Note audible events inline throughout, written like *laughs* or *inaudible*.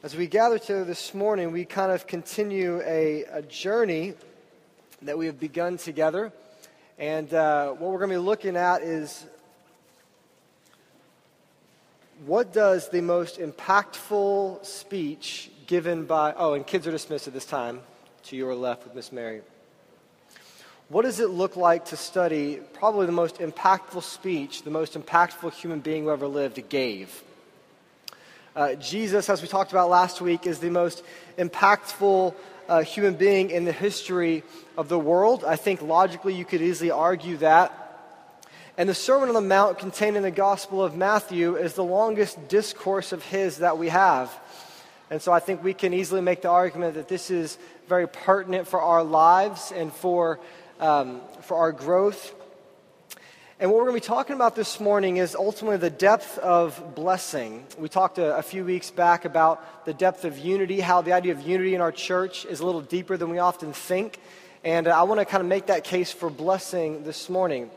As we gather together this morning, we kind of continue a, a journey that we have begun together. And uh, what we're going to be looking at is what does the most impactful speech given by, oh, and kids are dismissed at this time to your left with Miss Mary. What does it look like to study probably the most impactful speech the most impactful human being who ever lived gave? Uh, Jesus, as we talked about last week, is the most impactful uh, human being in the history of the world. I think logically you could easily argue that. And the Sermon on the Mount contained in the Gospel of Matthew is the longest discourse of his that we have. And so I think we can easily make the argument that this is very pertinent for our lives and for, um, for our growth. And what we're going to be talking about this morning is ultimately the depth of blessing. We talked a, a, few weeks back about the depth of unity, how the idea of unity in our church is a little deeper than we often think. And uh, I want to kind of make that case for blessing this morning.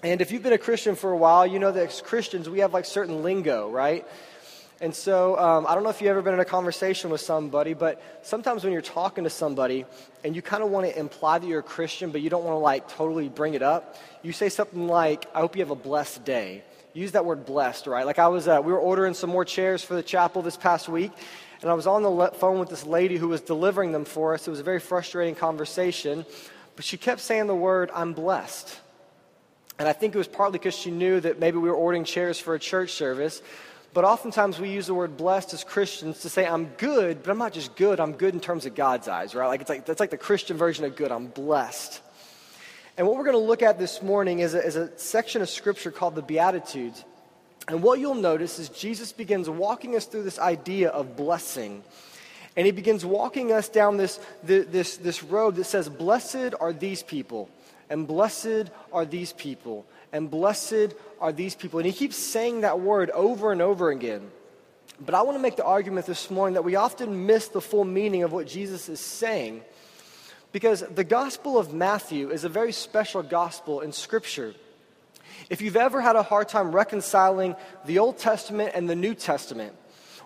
And if you've been a Christian for a while, you know that as Christians, we have like certain lingo, right? And so um, I don't know if you've ever been in a conversation with somebody, but sometimes when you're talking to somebody and you kind of want to imply that you're a Christian, but you don't want to like totally bring it up, you say something like, I hope you have a blessed day. Use that word blessed, right? Like I was, uh, we were ordering some more chairs for the chapel this past week, and I was on the phone with this lady who was delivering them for us. It was a very frustrating conversation, but she kept saying the word, I'm blessed. And I think it was partly because she knew that maybe we were ordering chairs for a church service. But oftentimes we use the word blessed as Christians to say, I'm good, but I'm not just good, I'm good in terms of God's eyes, right? Like it's like, that's like the Christian version of good, I'm blessed. And what we're going to look at this morning is a, is a section of scripture called the Beatitudes. And what you'll notice is Jesus begins walking us through this idea of blessing. And he begins walking us down this, this, this road that says, Blessed are these people, and blessed are these people, and blessed are these people. And he keeps saying that word over and over again. But I want to make the argument this morning that we often miss the full meaning of what Jesus is saying. Because the Gospel of Matthew is a very special gospel in Scripture. If you've ever had a hard time reconciling the Old Testament and the New Testament,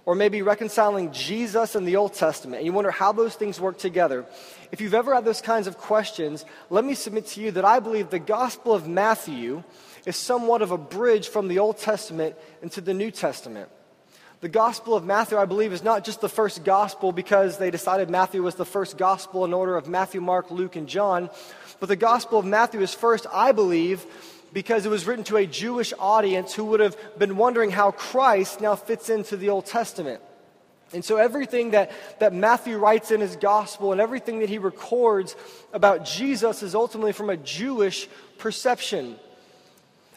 or maybe reconciling Jesus and the Old Testament, and you wonder how those things work together, if you've ever had those kinds of questions, let me submit to you that I believe the Gospel of Matthew is somewhat of a bridge from the Old Testament into the New Testament. The Gospel of Matthew, I believe, is not just the first gospel because they decided Matthew was the first gospel in order of Matthew, Mark, Luke, and John. But the Gospel of Matthew is first, I believe, because it was written to a Jewish audience who would have been wondering how Christ now fits into the Old Testament. And so everything that, that Matthew writes in his gospel and everything that he records about Jesus is ultimately from a Jewish perception.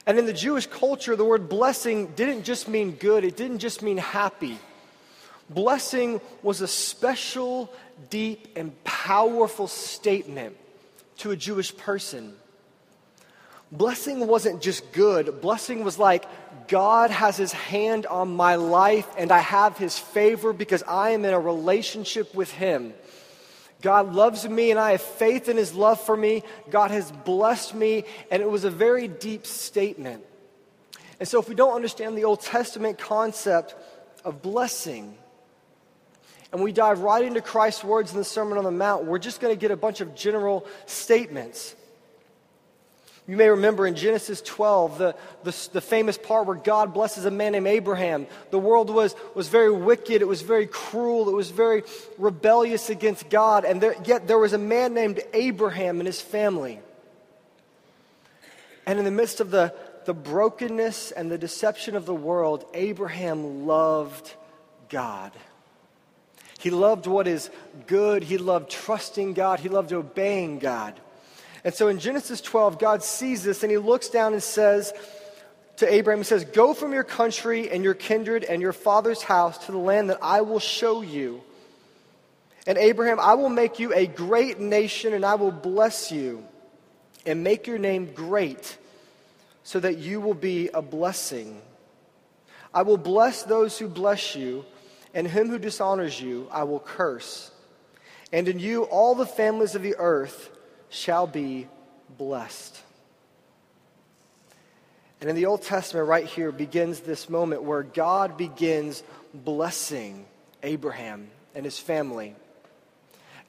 And in the Jewish culture, the word blessing didn't just mean good, it didn't just mean happy. Blessing was a special, deep, and powerful statement to a Jewish person. Blessing wasn't just good, blessing was like, God has his hand on my life and I have his favor because I am in a relationship with him. God loves me and I have faith in his love for me. God has blessed me, and it was a very deep statement. And so, if we don't understand the Old Testament concept of blessing, and we dive right into Christ's words in the Sermon on the Mount, we're just going to get a bunch of general statements. You may remember in Genesis 12, the, the, the, famous part where God blesses a man named Abraham. The world was, was very wicked, it was very cruel, it was very rebellious against God, and there, yet there was a man named Abraham and his family. And in the midst of the, the brokenness and the deception of the world, Abraham loved God. He loved what is good, he loved trusting God, he loved obeying God. And so in Genesis 12, God sees this and he looks down and says to Abraham, He says, Go from your country and your kindred and your father's house to the land that I will show you. And Abraham, I will make you a great nation and I will bless you and make your name great so that you will be a blessing. I will bless those who bless you, and him who dishonors you I will curse. And in you all the families of the earth shall be blessed. And in the Old Testament, right here, begins this moment where God begins blessing Abraham and his family.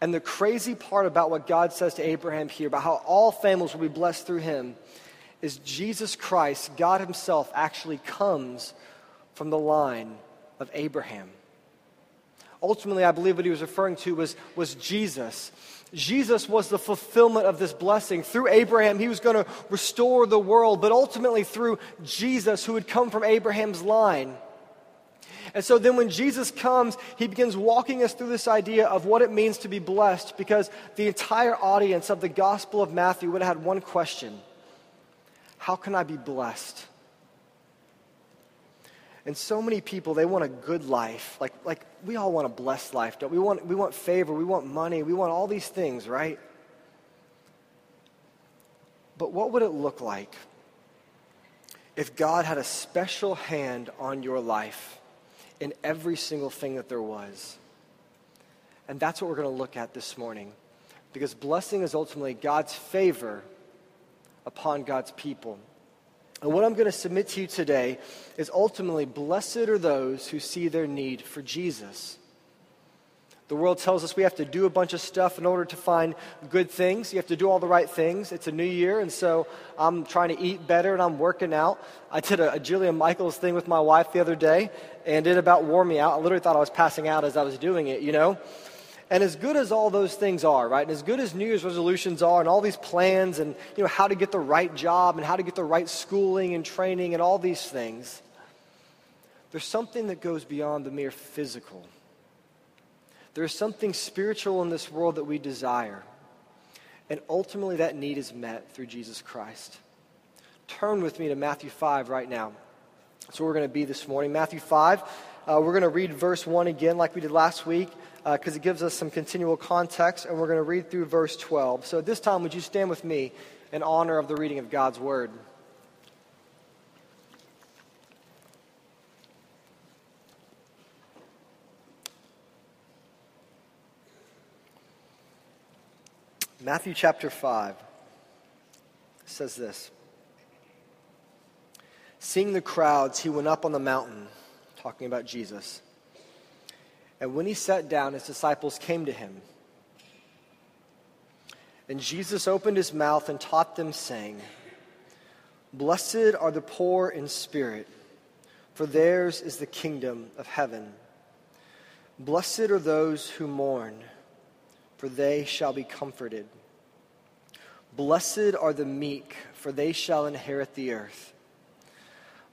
And the crazy part about what God says to Abraham here, about how all families will be blessed through him, is Jesus Christ, God Himself, actually comes from the line of Abraham. Ultimately, I believe what he was referring to was, was Jesus. Jesus was the fulfillment of this blessing. Through Abraham, he was going to restore the world, but ultimately through Jesus, who had come from Abraham's line. And so then when Jesus comes, he begins walking us through this idea of what it means to be blessed because the entire audience of the Gospel of Matthew would have had one question How can I be blessed? And so many people, they want a good life. Like, like we all want a blessed life, don't we? We want, we want favor, we want money, we want all these things, right? But what would it look like if God had a special hand on your life in every single thing that there was? And that's what we're going to look at this morning. Because blessing is ultimately God's favor upon God's people. And what I'm going to submit to you today is ultimately blessed are those who see their need for Jesus. The world tells us we have to do a bunch of stuff in order to find good things. You have to do all the right things. It's a new year, and so I'm trying to eat better and I'm working out. I did a, a Jillian Michaels thing with my wife the other day, and it about wore me out. I literally thought I was passing out as I was doing it, you know? And as good as all those things are, right, and as good as New Year's resolutions are, and all these plans, and you know how to get the right job, and how to get the right schooling and training, and all these things, there's something that goes beyond the mere physical. There is something spiritual in this world that we desire, and ultimately that need is met through Jesus Christ. Turn with me to Matthew 5 right now. That's where we're going to be this morning. Matthew 5. Uh, we're going to read verse 1 again, like we did last week because uh, it gives us some continual context, and we're going to read through verse 12. So at this time, would you stand with me in honor of the reading of God's word? Matthew chapter 5 says this Seeing the crowds, he went up on the mountain, talking about Jesus. And when he sat down, his disciples came to him. And Jesus opened his mouth and taught them, saying, Blessed are the poor in spirit, for theirs is the kingdom of heaven. Blessed are those who mourn, for they shall be comforted. Blessed are the meek, for they shall inherit the earth.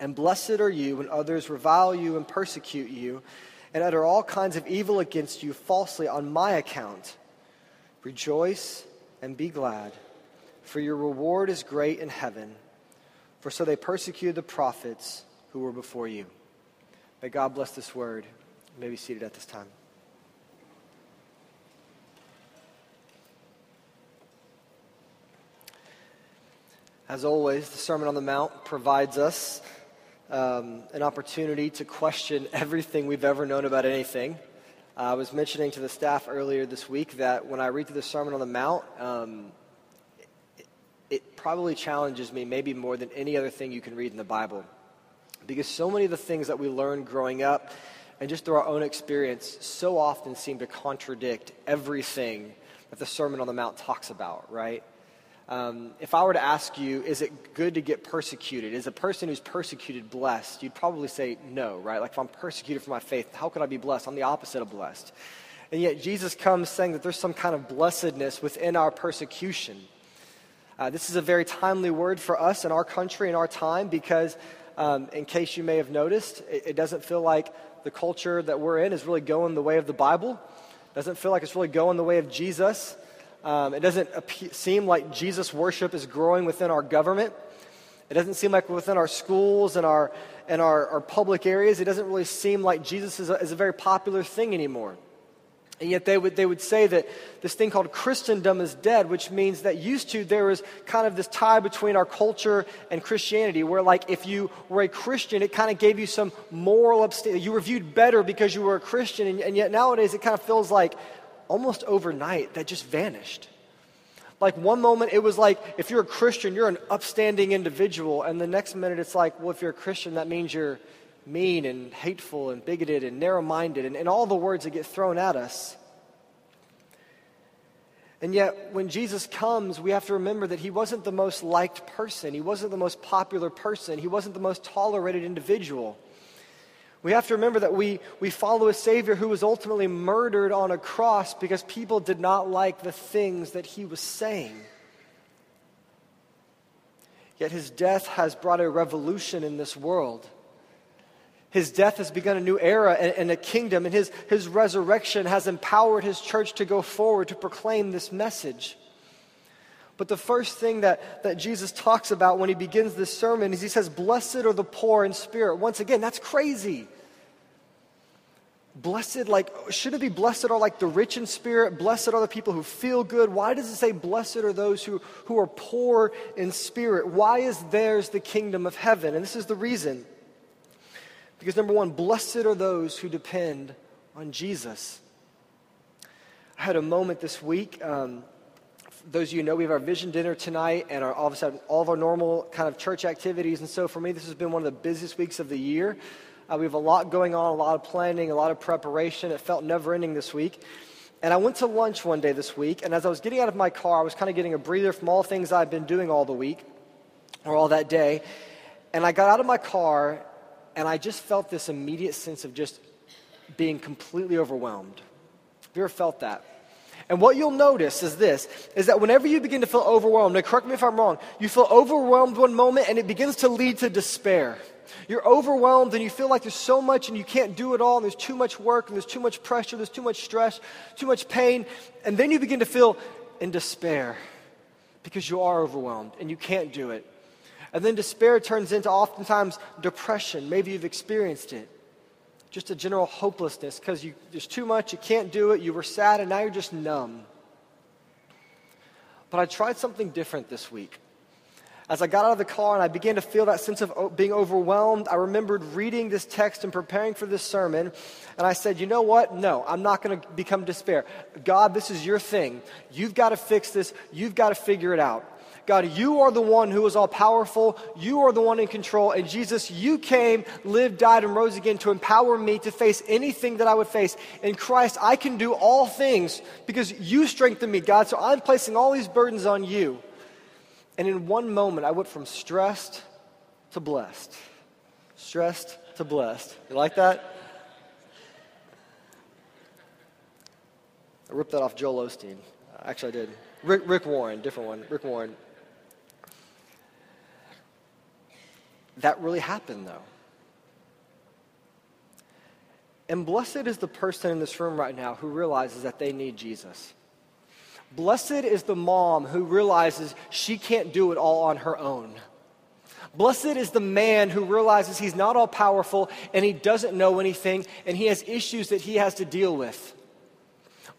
And blessed are you when others revile you and persecute you and utter all kinds of evil against you falsely on my account. Rejoice and be glad, for your reward is great in heaven. For so they persecuted the prophets who were before you. May God bless this word. You may be seated at this time. As always, the Sermon on the Mount provides us um, an opportunity to question *laughs* everything we've ever known about anything. Uh, I was mentioning to the staff earlier this week that when I read through the Sermon on the Mount, um, it, it probably challenges me maybe more than any other thing you can read in the Bible. Because so many of the things that we learned growing up and just through our own experience so often seem to contradict everything that the Sermon on the Mount talks about, right? Um, if I were to ask you, is it good to get persecuted? Is a person who's persecuted blessed? You'd probably say no, right? Like if I'm persecuted for my faith, how could I be blessed? I'm the opposite of blessed. And yet Jesus comes saying that there's some kind of blessedness within our persecution. Uh, this is a very timely word for us in our country in our time because, um, in case you may have noticed, it, it doesn't feel like the culture that we're in is really going the way of the Bible. Doesn't feel like it's really going the way of Jesus. Um, it doesn't seem like Jesus worship is growing within our government. It doesn't seem like within our schools and our, and our, our public areas, it doesn't really seem like Jesus is a, is a very popular thing anymore. And yet they would, they would say that this thing called Christendom is dead, which means that used to there was kind of this tie between our culture and Christianity, where like if you were a Christian, it kind of gave you some moral abstain. You were viewed better because you were a Christian, and, and yet nowadays it kind of feels like almost overnight that just vanished. Like one moment it was like if you're a Christian, you're an upstanding individual, and the next minute it's like, well, if you're a Christian, that means you're mean and hateful and bigoted and narrow minded and, and all the words that get thrown at us. And yet, when Jesus comes, we have to remember that he wasn't the most liked person. He wasn't the most popular person. He wasn't the most tolerated individual. We have to remember that we, we follow a Savior who was ultimately murdered on a cross because people did not like the things that he was saying. Yet his death has brought a revolution in this world. His death has begun a new era and, and, a kingdom, and his, his resurrection has empowered his church to go forward to proclaim this message. But the first thing that, that Jesus talks about when he begins this sermon is he says, Blessed are the poor in spirit. Once again, that's crazy. Blessed, like, should it be blessed are like the rich in spirit? Blessed are the people who feel good. Why does it say blessed are those who, who are poor in spirit? Why is theirs the kingdom of heaven? And this is the reason. Because number one, blessed are those who depend on Jesus. I had a moment this week. Um, those of you know, we have our vision dinner tonight and our, all of sudden all of our normal kind of church activities. And so for me, this has been one of the busiest weeks of the year. Uh, we have a lot going on, a lot of planning, a lot of preparation. It felt never ending this week. And I went to lunch one day this week, and as I was getting out of my car, I was kind of getting a breather from all things I've been doing all the week or all that day. And I got out of my car, and I just felt this immediate sense of just being completely overwhelmed. Have you ever felt that? And what you'll notice is this is that whenever you begin to feel overwhelmed, now correct me if I'm wrong, you feel overwhelmed one moment and it begins to lead to despair. You're overwhelmed and you feel like there's so much and you can't do it all, and there's too much work, and there's too much pressure, there's too much stress, too much pain, and then you begin to feel in despair because you are overwhelmed and you can't do it. And then despair turns into oftentimes depression. Maybe you've experienced it. Just a general hopelessness because there's too much, you can't do it, you were sad, and now you're just numb. But I tried something different this week. As I got out of the car and I began to feel that sense of oh, being overwhelmed, I remembered reading this text and preparing for this sermon. And I said, you know what? No, I'm not going to become despair. God, this is your thing. You've got to fix this. You've got to figure it out. God, you are the one who is all powerful. You are the one in control. And Jesus, you came, lived, died, and rose again to empower me to face anything that I would face. In Christ, I can do all things because you strengthen me, God. So I'm placing all these burdens on you. And in one moment, I went from stressed to blessed. Stressed to blessed. You like that? I ripped that off Joel Osteen. Actually, I did. Rick, Rick Warren, different one. Rick Warren. That really happened, though. And blessed is the person in this room right now who realizes that they need Jesus. Blessed is the mom who realizes she can't do it all on her own. Blessed is the man who realizes he's not all powerful and he doesn't know anything and he has issues that he has to deal with.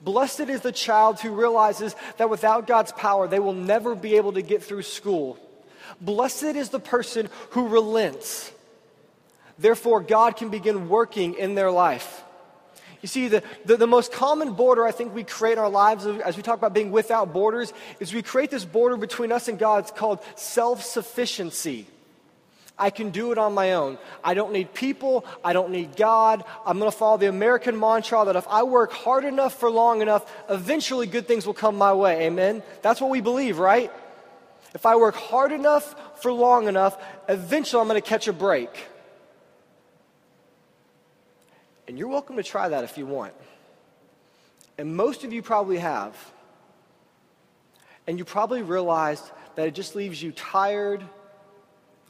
Blessed is the child who realizes that without God's power, they will never be able to get through school. Blessed is the person who relents. Therefore, God can begin working in their life. You see, the, the, the, most common border I think we create in our lives as we talk about being without borders is we create this border between us and God. It's called self sufficiency. I can do it on my own. I don't need people. I don't need God. I'm going to follow the American mantra that if I work hard enough for long enough, eventually good things will come my way. Amen? That's what we believe, right? If I work hard enough for long enough, eventually I'm going to catch a break. And you're welcome to try that if you want. And most of you probably have. And you probably realized that it just leaves you tired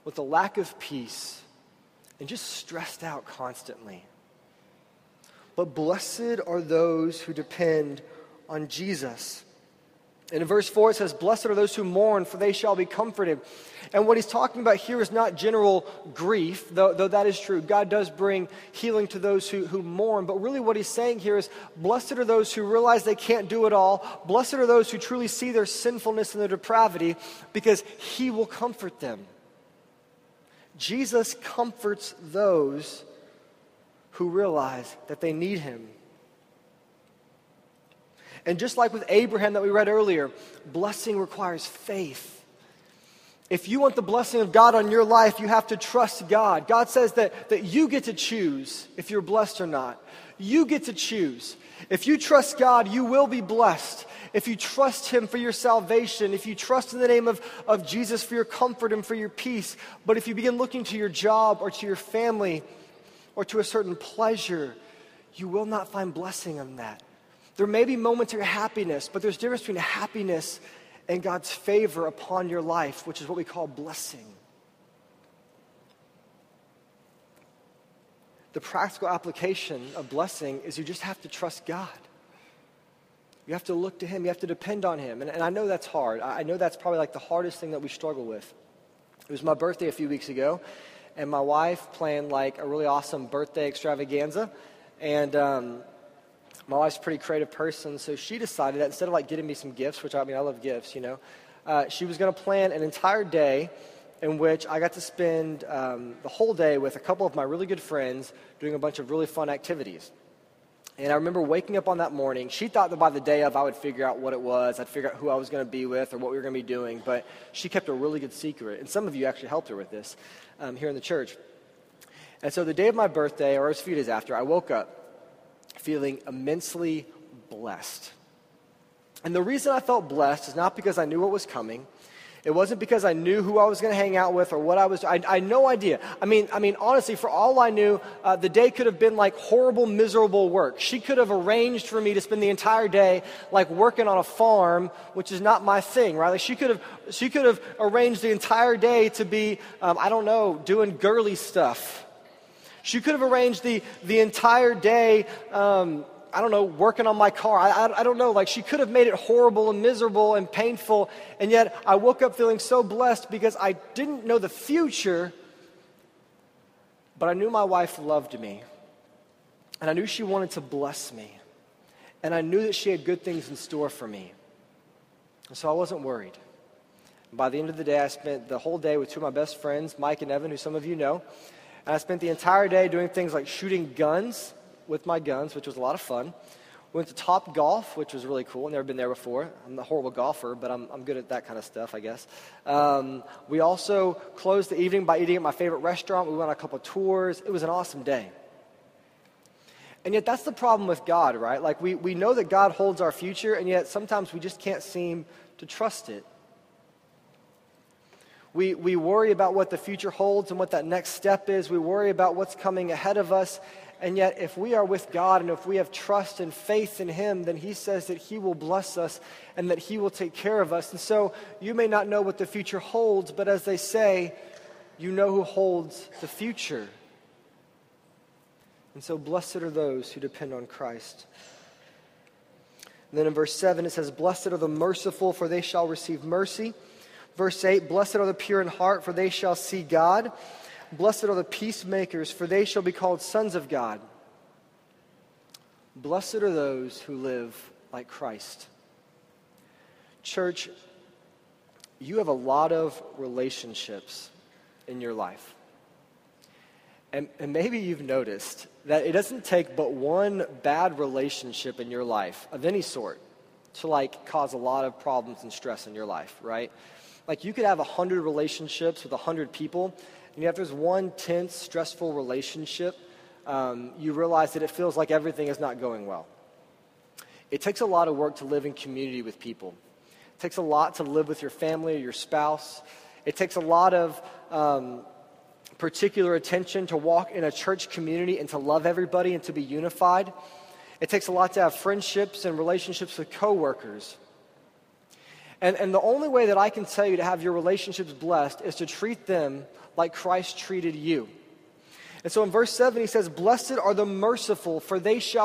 with a lack of peace and just stressed out constantly. But blessed are those who depend on Jesus. And in verse 4, it says, Blessed are those who mourn, for they shall be comforted. And what he's talking about here is not general grief, though, though that is true. God does bring healing to those who, who mourn. But really, what he's saying here is, Blessed are those who realize they can't do it all. Blessed are those who truly see their sinfulness and their depravity, because he will comfort them. Jesus comforts those who realize that they need him. And just like with Abraham that we read earlier, blessing requires faith. If you want the blessing of God on your life, you have to trust God. God says that, that you get to choose if you're blessed or not. You get to choose. If you trust God, you will be blessed. If you trust Him for your salvation, if you trust in the name of, of Jesus for your comfort and for your peace, but if you begin looking to your job or to your family or to a certain pleasure, you will not find blessing in that. There may be momentary happiness, but there's a difference between happiness and God's favor upon your life, which is what we call blessing. The practical application of blessing is you just have to trust God. You have to look to Him. You have to depend on Him. And, and I know that's hard. I, I know that's probably like the hardest thing that we struggle with. It was my birthday a few weeks ago, and my wife planned like a really awesome birthday extravaganza. And um, my wife's a pretty creative person, so she decided that instead of like getting me some gifts, which I mean, I love gifts, you know, uh, she was going to plan an entire day in which I got to spend um, the whole day with a couple of my really good friends doing a bunch of really fun activities. And I remember waking up on that morning. She thought that by the day of, I would figure out what it was. I'd figure out who I was going to be with or what we were going to be doing. But she kept a really good secret. And some of you actually helped her with this um, here in the church. And so the day of my birthday, or it was a few days after, I woke up feeling immensely blessed. And the reason I felt blessed is not because I knew what was coming. It wasn't because I knew who I was going to hang out with or what I was. I, I had no idea. I mean, I mean, honestly, for all I knew, uh, the day could have been like horrible, miserable work. She could have arranged for me to spend the entire day like working on a farm, which is not my thing, right? Like she could have, she could have arranged the entire day to be, um, I don't know, doing girly stuff she could have arranged the, the entire day, um, I don't know, working on my car. I, I, I, don't know. Like, she could have made it horrible and miserable and painful. And yet, I woke up feeling so blessed because I didn't know the future, but I knew my wife loved me. And I knew she wanted to bless me. And I knew that she had good things in store for me. And so I wasn't worried. by the end of the day, I spent the whole day with two of my best friends, Mike and Evan, who some of you know. And I spent the entire day doing things like shooting guns with my guns, which was a lot of fun. We went to Top Golf, which was really cool. I've never been there before. I'm a horrible golfer, but I'm, I'm good at that kind of stuff, I guess. Um, we also closed the evening by eating at my favorite restaurant. We went on a couple tours. It was an awesome day. And yet, that's the problem with God, right? Like, we, we know that God holds our future, and yet sometimes we just can't seem to trust it. We, we worry about what the future holds and what that next step is. We worry about what's coming ahead of us. And yet, if we are with God and if we have trust and faith in Him, then He says that He will bless us and that He will take care of us. And so, you may not know what the future holds, but as they say, you know who holds the future. And so, blessed are those who depend on Christ. And then in verse 7, it says, Blessed are the merciful, for they shall receive mercy. Verse 8 Blessed are the pure in heart, for they shall see God. Blessed are the peacemakers, for they shall be called sons of God. Blessed are those who live like Christ. Church, you have a lot of relationships in your life. And, and maybe you've noticed that it doesn't take but one bad relationship in your life of any sort to like cause a lot of problems and stress in your life, right? Like you could have a hundred relationships with a hundred people, and if there's one tense, stressful relationship, um, you realize that it feels like everything is not going well. It takes a lot of work to live in community with people. It takes a lot to live with your family or your spouse. It takes a lot of um, particular attention to walk in a church community and to love everybody and to be unified. It takes a lot to have friendships and relationships with coworkers. And, and the only way that I can tell you to have your relationships blessed is to treat them like Christ treated you. And so in verse 7, he says, Blessed are the merciful, for they shall